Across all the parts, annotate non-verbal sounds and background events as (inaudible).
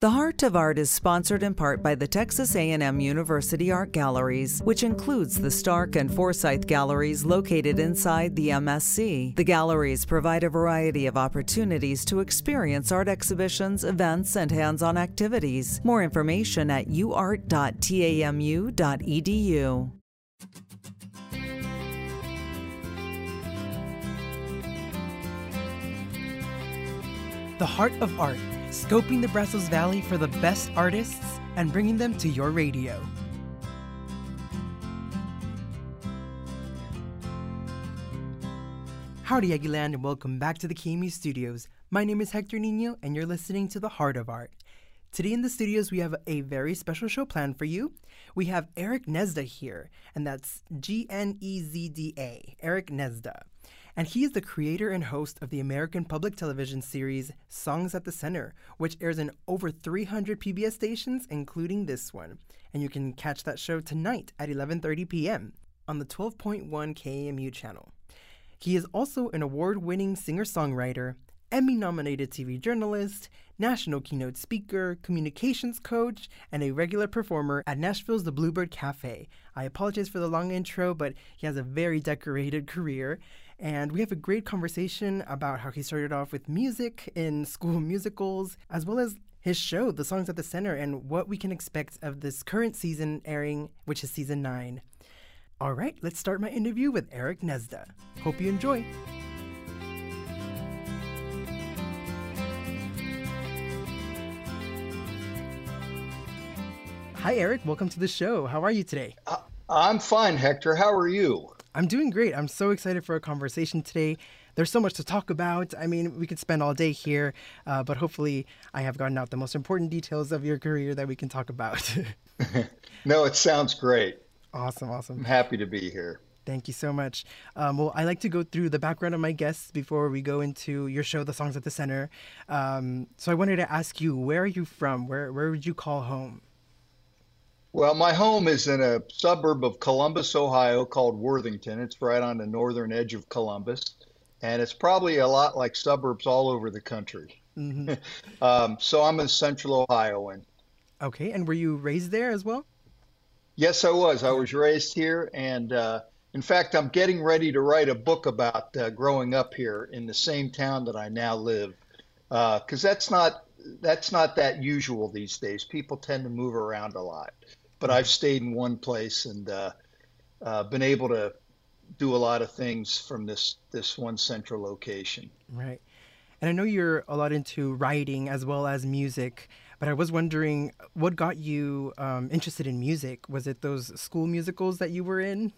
The Heart of Art is sponsored in part by the Texas A&M University Art Galleries, which includes the Stark and Forsyth galleries located inside the MSC. The galleries provide a variety of opportunities to experience art exhibitions, events, and hands-on activities. More information at uart.tamu.edu. The Heart of Art scoping the Brazos Valley for the best artists and bringing them to your radio. Howdy, Aggieland, and welcome back to the KAMU Studios. My name is Hector Nino, and you're listening to The Heart of Art. Today in the studios, we have a very special show planned for you. We have Eric Gnezda here, and that's G N E Z D A, Eric Gnezda and he is the creator and host of the American Public Television series Songs at the Center, which airs in over 300 PBS stations, including this one. And you can catch that show tonight at 11:30 p.m. on the 12.1 KAMU channel. He is also an award-winning singer-songwriter, Emmy-nominated TV journalist, national keynote speaker, communications coach, and a regular performer at Nashville's The Bluebird Cafe. I apologize for the long intro, but he has a very decorated career and we have a great conversation about how he started off with music in (laughs) school musicals, as well as his show, The Songs at the Center, and what we can expect of this current season airing, which is season nine. All right, let's start my interview with Eric Gnezda. Hope you enjoy. Hi, Eric. Welcome to the show. How are you today? Uh, I'm fine, Hector. How are you? I'm doing great. I'm so excited for a conversation today. There's so much to talk about. I mean, we could spend all day here, uh, but hopefully, I have gotten out the most important details of your career that we can talk about. (laughs) (laughs) no, it sounds great. Awesome, awesome. I'm happy to be here. Thank you so much. Um, well, I like to go through the background of my guests before we go into your show, The Songs at the Center. Um, so I wanted to ask you, where are you from? Where where would you call home? Well, my home is in a suburb of Columbus, Ohio called Worthington. It's right on the northern edge of Columbus. And it's probably a lot like suburbs all over the country. Mm-hmm. (laughs) um, so I'm a central Ohioan. Okay. And were you raised there as well? Yes, I was. I was raised here. And uh, in fact, I'm getting ready to write a book about uh, growing up here in the same town that I now live. Because uh, that's not that's not that usual these days. People tend to move around a lot but I've stayed in one place and uh, uh, been able to do a lot of things from this this one central location. Right. And I know you're a lot into writing as well as music, but I was wondering what got you um, interested in music? Was it those school musicals that you were in?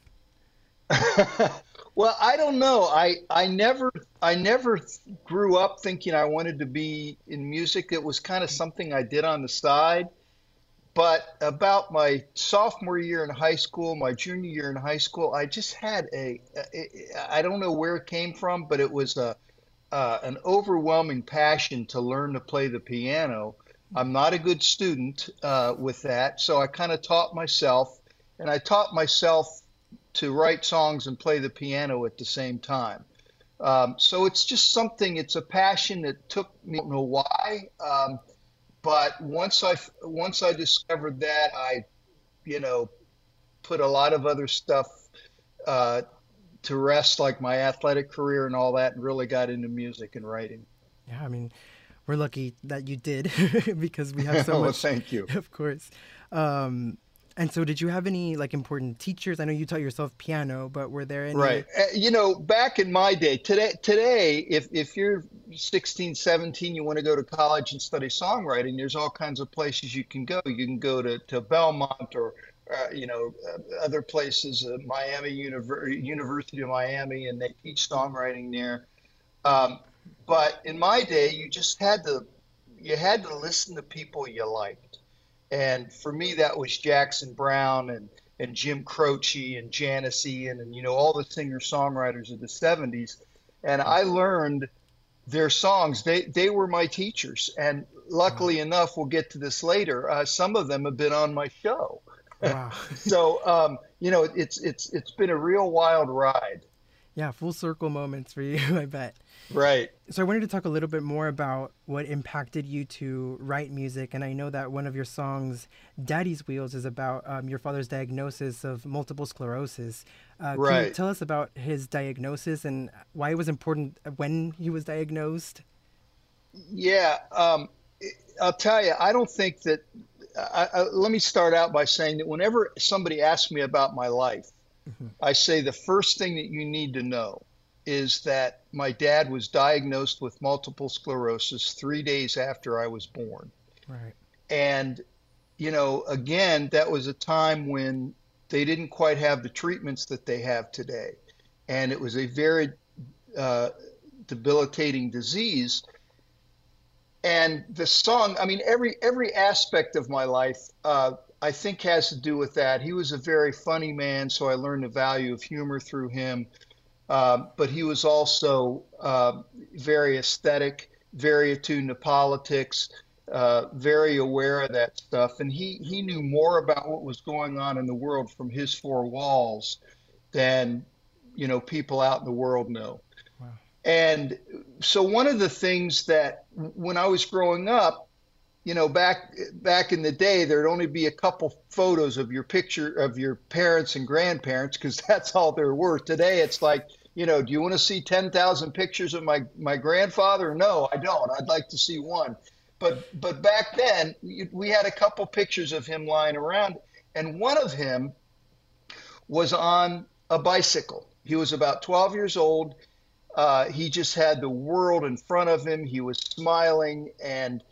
(laughs) well, I don't know. I I never I never grew up thinking I wanted to be in music. It was kind of something I did on the side. But about my sophomore year in high school, my junior year in high school, I just had a, I don't know where it came from, but it was a, an overwhelming passion to learn to play the piano. I'm not a good student uh, with that, so I kind of taught myself, and I taught myself to write songs and play the piano at the same time. Um, so it's just something. It's a passion that took me. I don't know why. Um, but once I once I discovered that, I, you know, put a lot of other stuff uh, to rest, like my athletic career and all that, and really got into music and writing. Yeah, I mean, we're lucky that you did (laughs) because we have (laughs) so well, much. Thank you. (laughs) Of course. Um, and so, did you have any like important teachers? I know you taught yourself piano, but were there any? Right. Uh, you know, back in my day, today, today, if if you're 16, 17, you want to go to college and study songwriting, there's all kinds of places you can go. You can go to to Belmont or uh, you know uh, other places, uh, Miami Univer- University of Miami, and they teach songwriting there. Um, but in my day, you just had to you had to listen to people you liked and for me, that was Jackson Browne and, and Jim Croce and Janis Ian and, you know, all the singer songwriters of the 70s. And I learned their songs. They, they were my teachers. And luckily wow. enough, we'll get to this later. Uh, some of them have been on my show. Wow. (laughs) so, um, you know, it's, it's, it's been a real wild ride. Yeah, full circle moments for (laughs) you, I bet. Right. So I wanted to talk a little bit more about what impacted you to write music, and I know that one of your songs, "Daddy's Wheels," is about um, your father's diagnosis of multiple sclerosis. Uh, right. Can you tell us about his diagnosis and why it was important when he was diagnosed? Yeah, um, I'll tell you. I don't think that. I, I, let me start out by saying that whenever somebody asks me about my life, mm-hmm. I say the first thing that you need to know is that my dad was diagnosed with multiple sclerosis three days after I was born. Right. And, you know, again, that was a time when they didn't quite have the treatments that they have today. And it was a very uh, debilitating disease. And the song, I mean, every every aspect of my life, uh, I think, has to do with that. He was a very funny man, so I learned the value of humor through him. Um, but he was also uh, very aesthetic, very attuned to politics, uh, very aware of that stuff. And he, he knew more about what was going on in the world from his four walls than, you know, people out in the world know. Wow. And so one of the things that when I was growing up, you know, back back in the day, there'd only be a couple photos of your picture of your parents and grandparents because (laughs) that's all there were. Today, it's like you know, do you want to see 10,000 pictures of my, my grandfather? No, I don't. I'd like to see one. But, but back then, we had a couple pictures of him lying around, and one of him was on a bicycle. He was about 12 years old. Uh, he just had the world in front of him. He was smiling and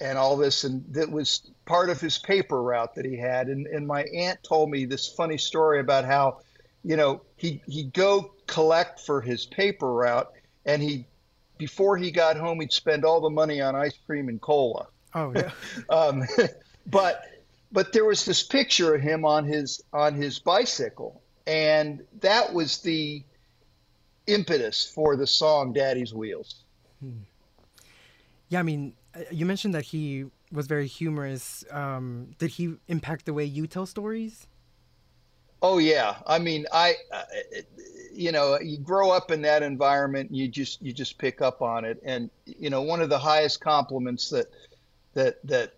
and all this, and that was part of his paper route that he had. And, and my aunt told me this funny story about how, you know, he he'd go collect for his paper route, and he before he got home he'd spend all the money on ice cream and cola. Oh yeah. (laughs) um, but but there was this picture of him on his on his bicycle, and that was the impetus for the song "Daddy's Wheels." Hmm. Yeah, I mean, you mentioned that he was very humorous. Um, did he impact the way you tell stories? Oh yeah, I mean, I, uh, you know, you grow up in that environment, you just you just pick up on it, and you know, one of the highest compliments that that that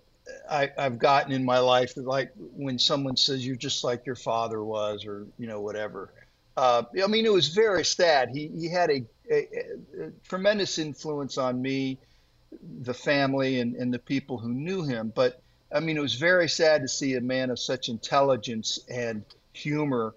I, have gotten in my life like when someone says you're just like your father was, or you know, whatever. Uh, I mean, it was very sad. He he had a, a, a tremendous influence on me, the family, and and the people who knew him. But I mean, it was very sad to see a man of such intelligence and humor,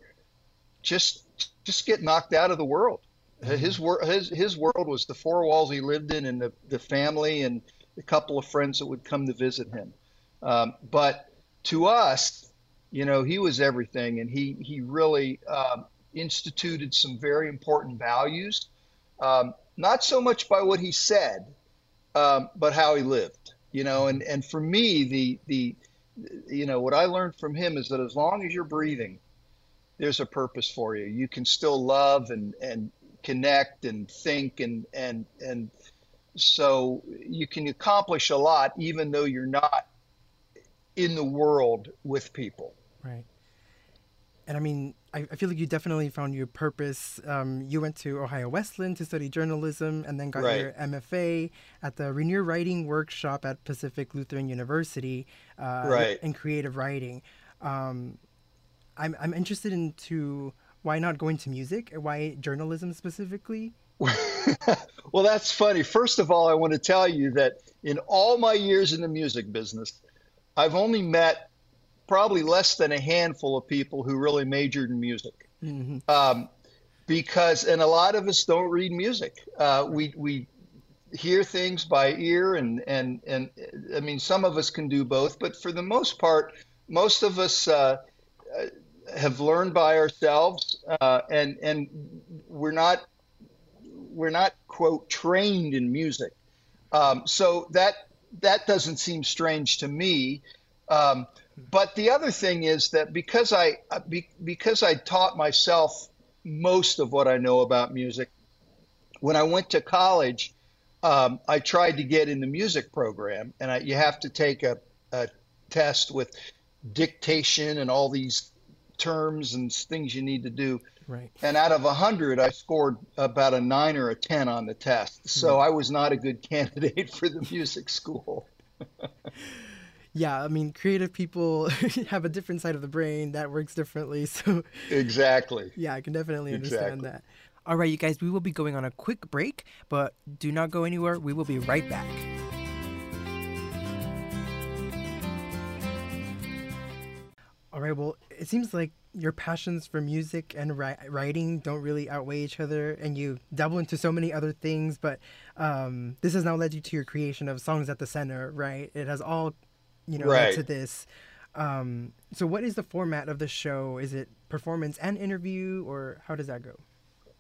just just get knocked out of the world. Mm-hmm. His world his his world was the four walls he lived in and the, the family and a couple of friends that would come to visit him. Um, but to us, you know, he was everything, and he he really um, instituted some very important values. Um, not so much by what he said, um, but how he lived. You know, and and for me, the the you know what I learned from him is that as long as you're breathing, there's a purpose for you. You can still love and and connect and think and and and so you can accomplish a lot even though you're not in the world with people. Right. And I mean, I, I feel like you definitely found your purpose. Um, you went to Ohio Wesleyan to study journalism and then got right. your MFA at the Rainier Writing Workshop at Pacific Lutheran University uh, right. in creative writing. Um, I'm I'm interested into why not going to music? And why journalism specifically? (laughs) well, that's funny. First of all, I want to tell you that in all my years in the music business, I've only met probably less than a handful of people who really majored in music. Mm-hmm. Um, because, and a lot of us don't read music. Uh, we, we hear things by ear, and, and, and I mean, some of us can do both, but for the most part, most of us uh, have learned by ourselves, uh, and and we're not we're not quote trained in music. Um, so that that doesn't seem strange to me. Um, but the other thing is that because I because I taught myself most of what I know about music, when I went to college, um, I tried to get in the music program, and I, you have to take a, a test with dictation and all these terms and things you need to do. Right. And out of 100, I scored about a 9 or a 10 on the test. So mm-hmm. I was not a good (laughs) candidate for the music school. (laughs) yeah, I mean, creative people (laughs) have a different side of the brain that works differently. (laughs) So Exactly. Yeah, I can definitely understand exactly. that. All right, you guys, we will be going on a quick break, but do not go anywhere. We will be right back. All right, well, it seems like your passions for music and ri- writing don't really outweigh each other, and you dabble into so many other things. But um, this has now led you to your creation of songs at the center, right? It has all, you know, right. to this. Um, so, what is the format of the show? Is it performance and interview, or how does that go?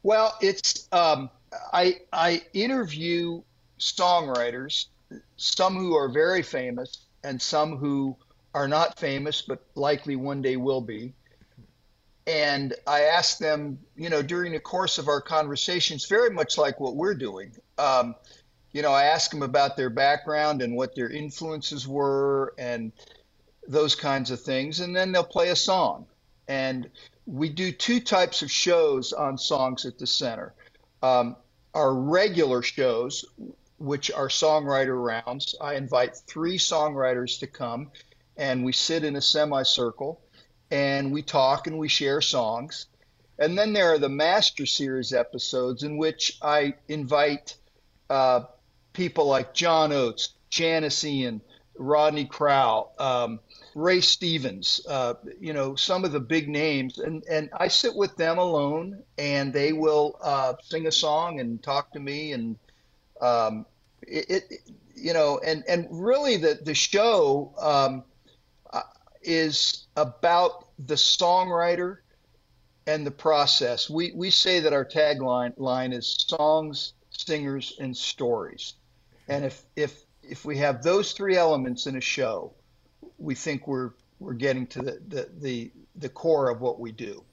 Well, it's um, I I interview songwriters, some who are very famous and some who are not famous but likely one day will be. And I ask them, you know, during the course of our conversations, very much like what we're doing. Um, you know, I ask them about their background and what their influences were and those kinds of things, and then they'll play a song. And we do two types of shows on Songs at the Center. Um, our regular shows, which are songwriter rounds, I invite three songwriters to come and we sit in a semicircle and we talk and we share songs. And then there are the Master Series episodes in which I invite uh, people like John Oates, Janis Ian, Rodney Crowell, um, Ray Stevens, uh, you know, some of the big names, and and I sit with them alone, and they will uh, sing a song and talk to me, and um, it, it, you know, and and really the the show um, uh, is about the songwriter and the process. We we say that our tagline line is songs, singers, and stories, and if if if we have those three elements in a show, we think we're we're getting to the, the the the core of what we do.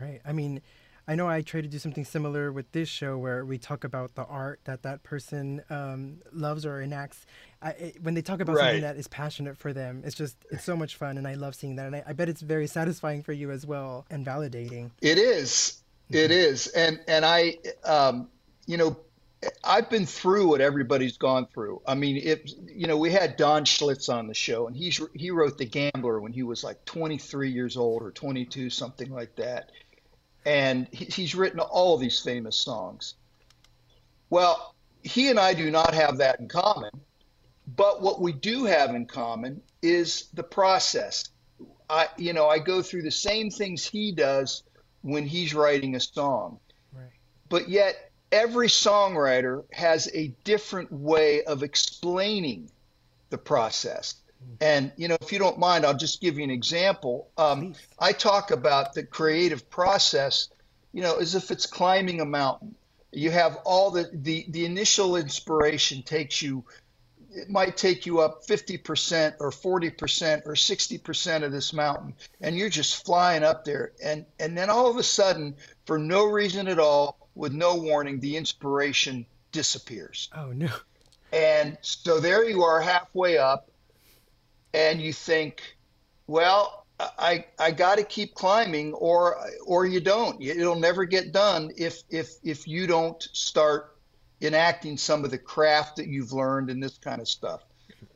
Right. I mean, I know I try to do something similar with this show where we talk about the art that that person um, loves or enacts. I, it, when they talk about right. something that is passionate for them, it's just it's so much fun, and I love seeing that. And I, I bet it's very satisfying for you as well and validating. It is. It mm-hmm. is. And and I, um, you know, I've been through what everybody's gone through. I mean, if you know, we had Don Schlitz on the show, and he's he wrote The Gambler when he was like 23 years old or 22, something like that, and he, he's written all these famous songs. Well, he and I do not have that in common, but what we do have in common is the process. I, you know, I go through the same things he does when he's writing a song, right. but yet every songwriter has a different way of explaining the process. And you know, if you don't mind, I'll just give you an example. Um, I talk about the creative process, you know, as if it's climbing a mountain. You have all the the the initial inspiration takes you. It might take you up 50% or 40% or 60% of this mountain, and you're just flying up there. And and then all of a sudden, for no reason at all, with no warning, the inspiration disappears. Oh, no. And so there you are halfway up, and you think, well, I, I got to keep climbing or or you don't. It'll never get done if if if you don't start enacting some of the craft that you've learned and this kind of stuff.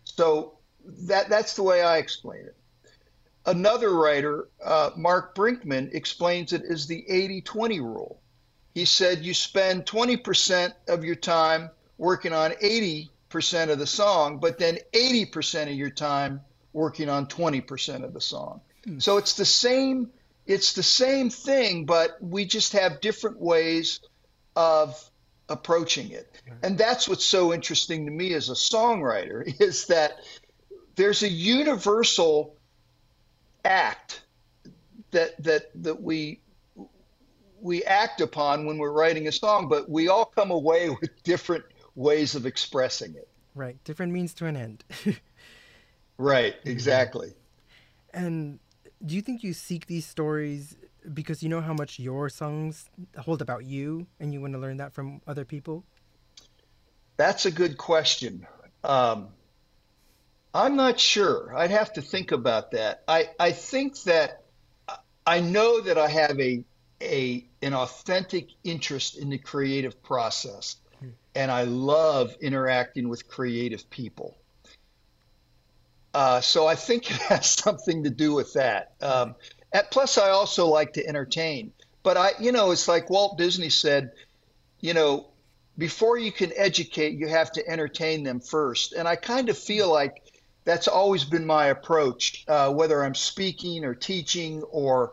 So that that's the way I explain it. Another writer, uh, Mark Brinkman, explains it as the 80-20 rule he said you spend 20% of your time working on 80% of the song, but then 80% of your time working on 20% of the song. Hmm. So it's the same it's the same thing, but we just have different ways of approaching it. And that's what's so interesting to me as a songwriter (laughs) is that there's a universal act that that that we we act upon when we're writing a song, but we all come away (laughs) with different ways of expressing it. Right, different means to an end. (laughs) right, exactly. And do you think you seek these stories because you know how much your songs hold about you and you want to learn that from other people? That's a good question. Um, I'm not sure. I'd have to think about that. I, I think that I know that I have a a an authentic interest in the creative process, and I love interacting with creative people. Uh, so I think it has (laughs) something to do with that. Um, and plus, I also like to entertain. But I, you know, it's like Walt Disney said, you know, before you can educate, you have to entertain them first. And I kind of feel like that's always been my approach, uh, whether I'm speaking or teaching or,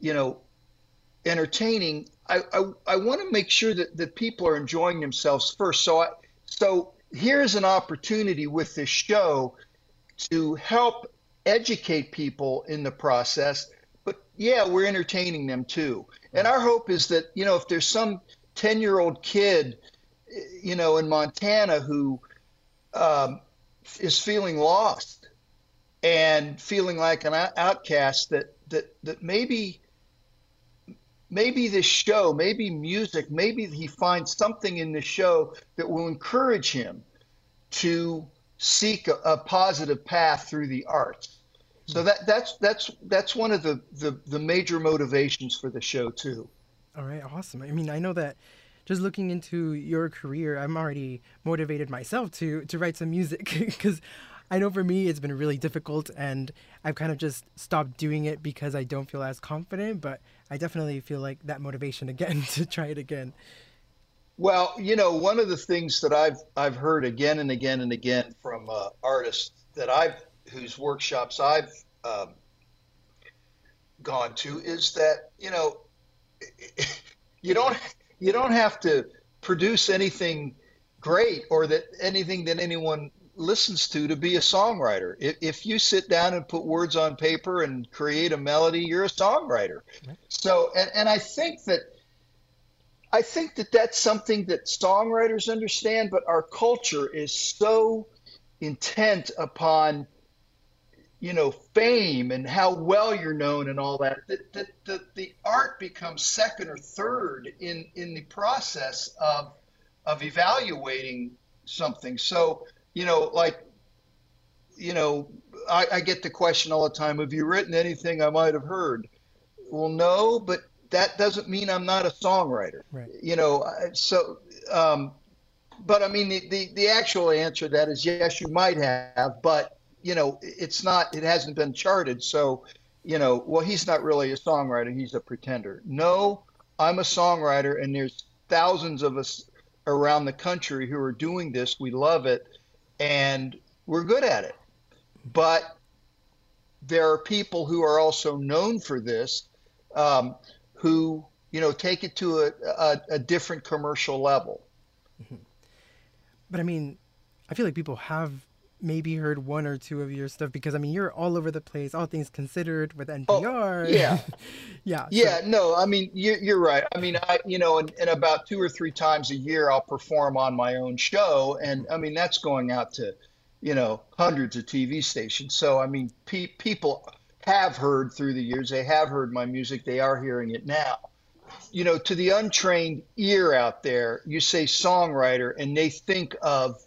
you know, entertaining. I, I, I want to make sure that, that people are enjoying themselves first. So I, so here's an opportunity with this show to help educate people in the process. But yeah, we're entertaining them too. And our hope is that, you know, if there's some 10 year old kid, you know, in Montana who um, is feeling lost and feeling like an outcast, that, that, that maybe maybe this show, maybe music, maybe he finds something in the show that will encourage him to seek a, a, positive path through the arts. So that that's that's that's one of the, the the major motivations for the show too. All right, awesome. I mean, I know that just looking into your career, I'm already motivated myself to to write some music (laughs) because I know for me it's been really difficult and I've kind of just stopped doing it because I don't feel as confident, but I definitely feel like that motivation again (laughs) to try it again. Well, you know, one of the things that I've I've heard again and again and again from uh, artists that I've whose workshops I've um, gone to is that you know (laughs) you don't you don't have to produce anything great or that anything that anyone listens to to be a songwriter. If, if you sit down and put words on paper and create a melody, you're a songwriter. So, and, and I think that I think that that's something that songwriters understand, but our culture is so intent upon you know fame and how well you're known and all that that, that, that the art becomes second or third in in the process of of evaluating something so you know, like, you know, I, I get the question all the time: Have you written anything I might have heard? Well, no, but that doesn't mean I'm not a songwriter. Right. You know, so. Um, but I mean, the, the, the actual answer to that is yes, you might have, but you know, it's not. It hasn't been charted. So, you know, well, he's not really a songwriter. He's a pretender. No, I'm a songwriter, and there's thousands of us around the country who are doing this. We love it and we're good at it. But there are people who are also known for this, um, who you know take it to a, a, a different commercial level. Mm-hmm. But I mean, I feel like people have maybe heard one or two of your stuff because I mean you're all over the place, all things considered with NPR. Oh, yeah, yeah, (laughs) yeah. So. No, I mean you're, you're right. I mean I you know and, and about two or three times a year I'll perform on my own show, and I mean that's going out to you know hundreds of TV stations. So I mean pe- people have heard through the years. They have heard my music. They are hearing it now. You know, to the untrained ear out there, you say songwriter, and they think of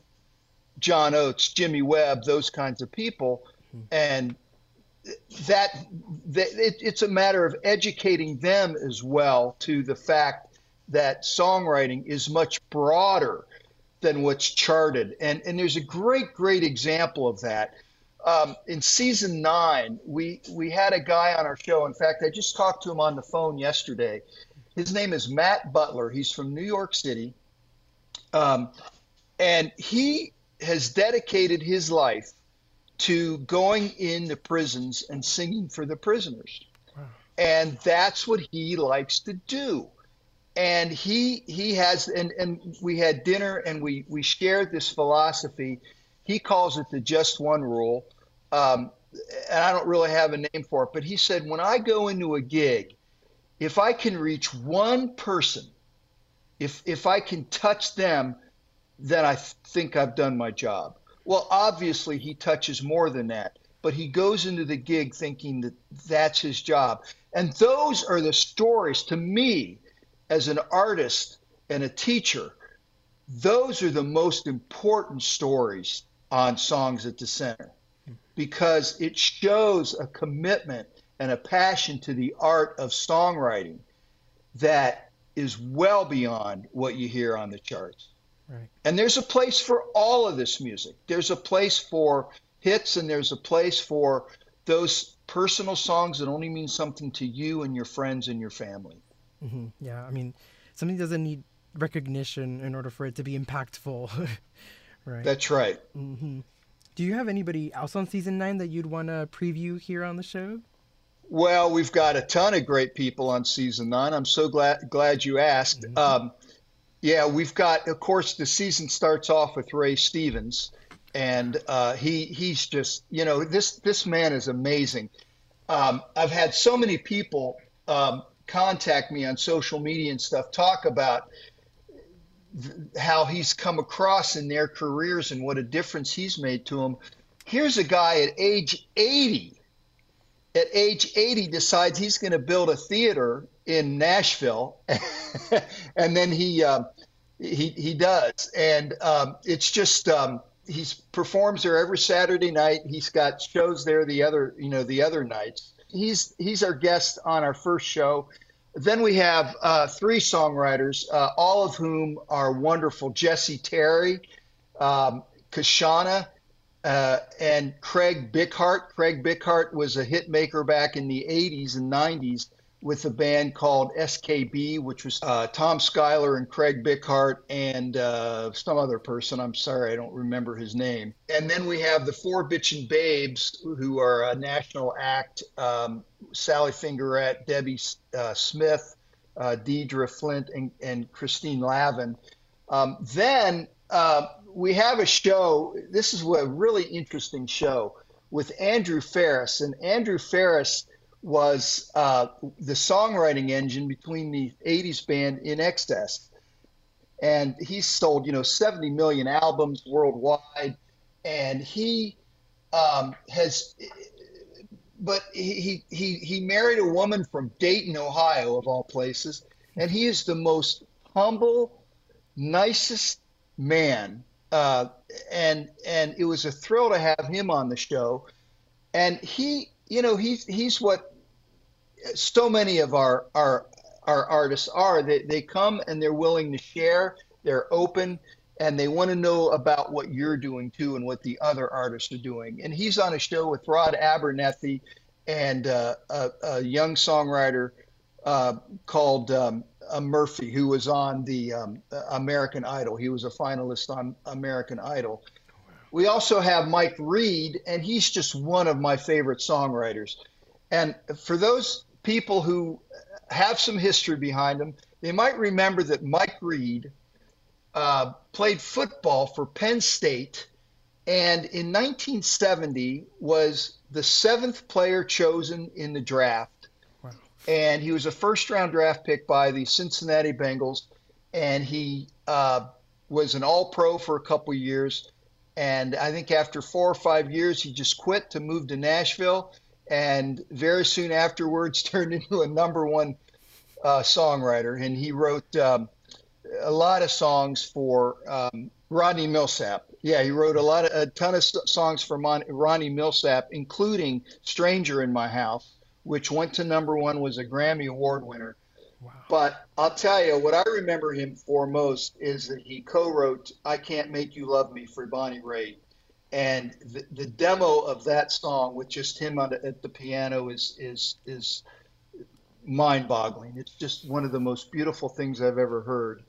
John Oates, Jimmy Webb, those kinds of people, and that, that it, it's a matter of educating them as well to the fact that songwriting is much broader than what's charted, and and there's a great great example of that. Um, in season nine, we we had a guy on our show. In fact, I just talked to him on the phone yesterday. His name is Matt Butler. He's from New York City, um, and he has dedicated his life to going into prisons and singing for the prisoners. Wow. And that's what he likes to do. And he he has and, and we had dinner and we we shared this philosophy. He calls it the just one rule. Um, and I don't really have a name for it, but he said when I go into a gig, if I can reach one person, if if I can touch them, then I think I've done my job. Well, obviously, he touches more than that, but he goes into the gig thinking that that's his job. And those are the stories to me as an artist and a teacher. Those are the most important stories on Songs at the Center because it shows a commitment and a passion to the art of songwriting that is well beyond what you hear on the charts. Right. And there's a place for all of this music. There's a place for hits and there's a place for those personal songs that only mean something to you and your friends and your family. Mm-hmm. Yeah, I mean, something doesn't need recognition in order for it to be impactful, (laughs) right? That's right. Mm-hmm. Do you have anybody else on season nine that you'd want to preview here on the show? Well, we've got a ton of great people on season nine. I'm so glad glad you asked. Mm-hmm. Um, yeah, we've got, of course, the season starts off with Ray Stevens, and uh, he he's just you know this this man is amazing. Um, I've had so many people um, contact me on social media and stuff talk about how he's come across in their careers and what a difference he's made to them. Here's a guy at age 80 at age 80 decides he's going to build a theater in Nashville, (laughs) and then he uh, he he does, and um, it's just um, he performs there every Saturday night. He's got shows there the other you know the other nights. He's he's our guest on our first show. Then we have uh, three songwriters, uh, all of whom are wonderful. Jesse Terry, um, Kashana, uh, and Craig Bickhardt. Craig Bickhardt was a hit maker back in the 80s and 90s with a band called SKB, which was uh, Tom Schuyler and Craig Bickhardt and uh, some other person. I'm sorry, I don't remember his name. And then we have the Four Bitchin' Babes, who are a national act um, Sally Fingerett, Debbie uh, Smith, uh, Deidre Flint, and, and Christine Lavin. Um, then uh, we have a show. This is a really interesting show with Andrew Farriss, and Andrew Farriss was uh, the songwriting engine between the '80s band INXS, and he sold you know 70 million albums worldwide, and he um, has. But he, he he married a woman from Dayton, Ohio, of all places, and he is the most humble, nicest man uh, and and it was a thrill to have him on the show. And he, you know, he's he's what so many of our our our artists are. They they come and they're willing to share. They're open and they want to know about what you're doing too and what the other artists are doing. And he's on a show with Rod Abernethy and uh, a, a, young songwriter uh, called um, uh, Murphy, who was on the um, American Idol. He was a finalist on American Idol. We also have Mike Reed, and he's just one of my favorite songwriters. And for those people who have some history behind them, they might remember that Mike Reed uh, played football for Penn State, and in 1970 was the seventh player chosen in the draft and he was a first round draft pick by the Cincinnati Bengals, and he uh, was an All Pro for a couple years. And I think after four or five years, he just quit to move to Nashville, and very soon afterwards (laughs) turned into a number one uh, songwriter. And he wrote um, a lot of songs for um, Rodney Milsap. Yeah, he wrote a lot of a ton of songs for Mon- Ronnie Milsap, including "Stranger in My House." Which went to number one, was a Grammy Award winner. Wow. But I'll tell you what I remember him for most is that he co-wrote "I Can't Make You Love Me" for Bonnie Raitt, and the, the demo of that song with just him on the, at the piano is is is mind-boggling. It's just one of the most beautiful things I've ever heard.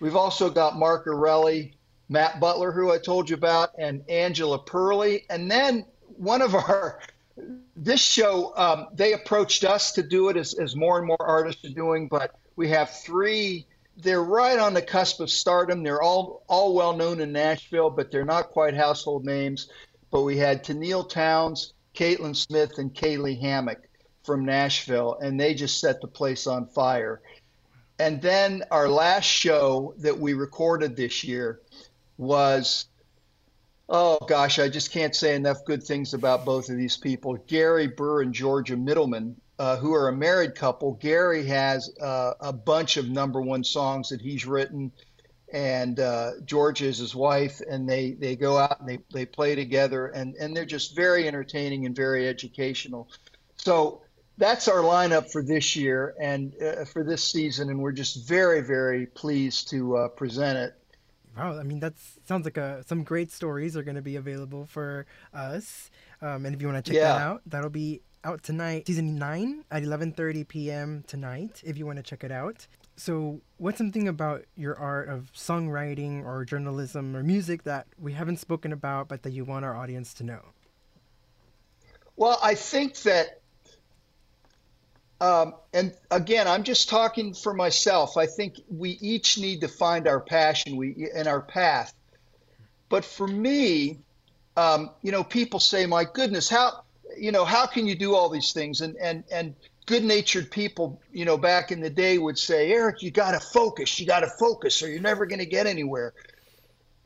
We've also got Mark Erelli, Matt Butler, who I told you about, and Angela Perley, and then one of our this show, um, they approached us to do it as, as more and more artists are doing, but we have three. They're right on the cusp of stardom. They're all all well known in Nashville, but they're not quite household names. But we had Tenille Townes, Caitlin Smith, and Kaylee Hammack from Nashville, and they just set the place on fire. And then our last show that we recorded this year was Oh gosh, I just can't say enough good things about both of these people. Gary Burr and Georgia Middleman, uh, who are a married couple. Gary has uh, a bunch of number one songs that he's written, and uh, Georgia is his wife, and they, they go out and they, they play together, and, and they're just very entertaining and very educational. So that's our lineup for this year and uh, for this season, and we're just very, very pleased to uh, present it. Wow, I mean that sounds like a, some great stories are going to be available for us. Um, and if you want to check Yeah. that out, that'll be out tonight, season nine at 11:30 p.m. tonight. If you want to check it out. So, what's something about your art of songwriting or journalism or music that we haven't spoken about, but that you want our audience to know? Well, I think that, um, and again, I'm just talking for myself. I think we each need to find our passion, we and our path. But for me, um, you know, people say, "My goodness, how, you know, how can you do all these things?" And and and good-natured people, you know, back in the day would say, "Eric, you got to focus. You got to focus, or you're never going to get anywhere."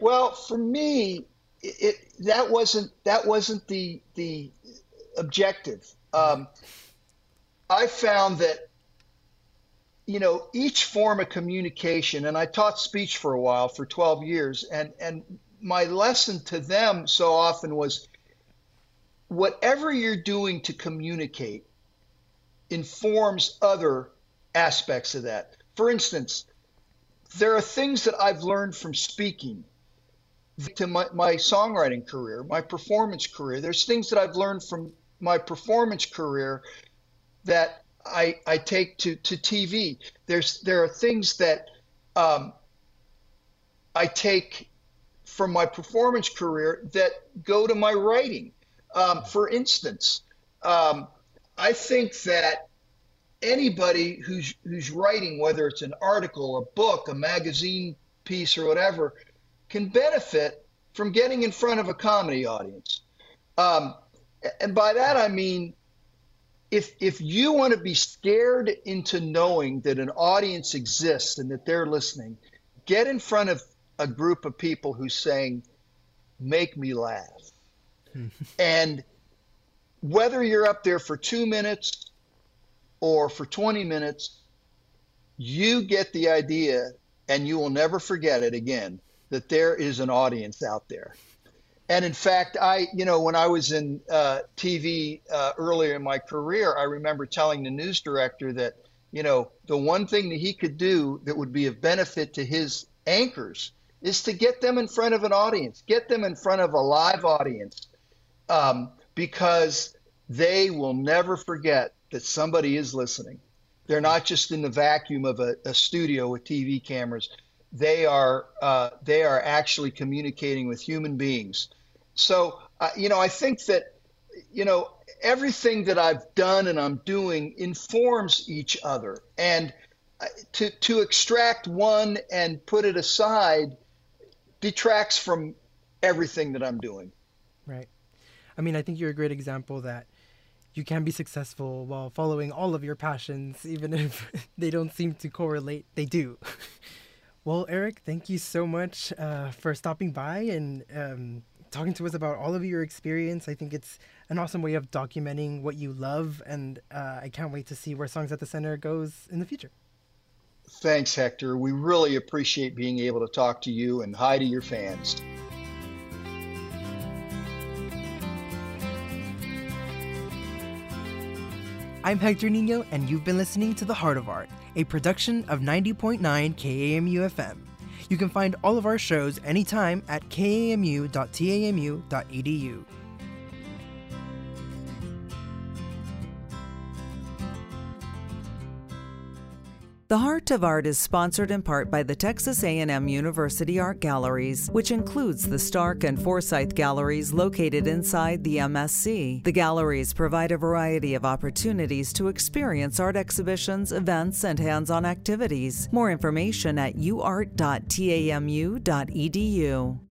Well, for me, it, it that wasn't that wasn't the the objective. Um, I found that, you know, each form of communication, and I taught speech for a while, for 12 years, and, and my lesson to them so often was whatever you're doing to communicate informs other aspects of that. For instance, there are things that I've learned from speaking to my, my songwriting career, my performance career. There's things that I've learned from my performance career that I, I take to, to TV. There's there are things that um, I take from my performance career that go to my writing. Um, for instance, um, I think that anybody who's who's writing, whether it's an article, a book, a magazine piece, or whatever, can benefit from getting in front of a comedy audience. Um, and by that I mean, if if you want to be scared into knowing that an audience exists and that they're listening, get in front of a group of people who's saying, "Make me laugh," hmm. (laughs) and whether you're up there for two minutes or for 20 minutes, you get the idea, and you will never forget it again that there is an audience out there. And in fact, I, you know, when I was in uh, TV uh, earlier in my career, I remember telling the news director that, you know, the one thing that he could do that would be of benefit to his anchors is to get them in front of an audience, get them in front of a live audience, um, because they will never forget that somebody is listening. They're not just in the vacuum of a, a studio with TV cameras. They are uh, they are actually communicating with human beings. So uh, you know, I think that you know everything that I've done and I'm doing informs each other, and uh, to to extract one and put it aside detracts from everything that I'm doing. Right. I mean, I think you're a great example that you can be successful while following all of your passions, even if (laughs) they don't seem to correlate. They do. (laughs) well, Eric, thank you so much uh, for stopping by and um, talking to us about all of your experience. I think it's an awesome way of documenting what you love, and uh, I can't wait to see where Songs at the Center goes in the future. Thanks, Hector. We really appreciate being able to talk to you and hi to your fans. I'm Hector Nino, and you've been listening to The Heart of Art, a production of 90.9 KAMU FM. You can find all of our shows anytime at kamu.tamu.edu. The Heart of Art is sponsored in part by the Texas A&M University Art Galleries, which includes the Stark and Forsyth Galleries located inside the MSC. The galleries provide a variety of opportunities to experience art exhibitions, events, and hands-on activities. More information at uart.tamu.edu.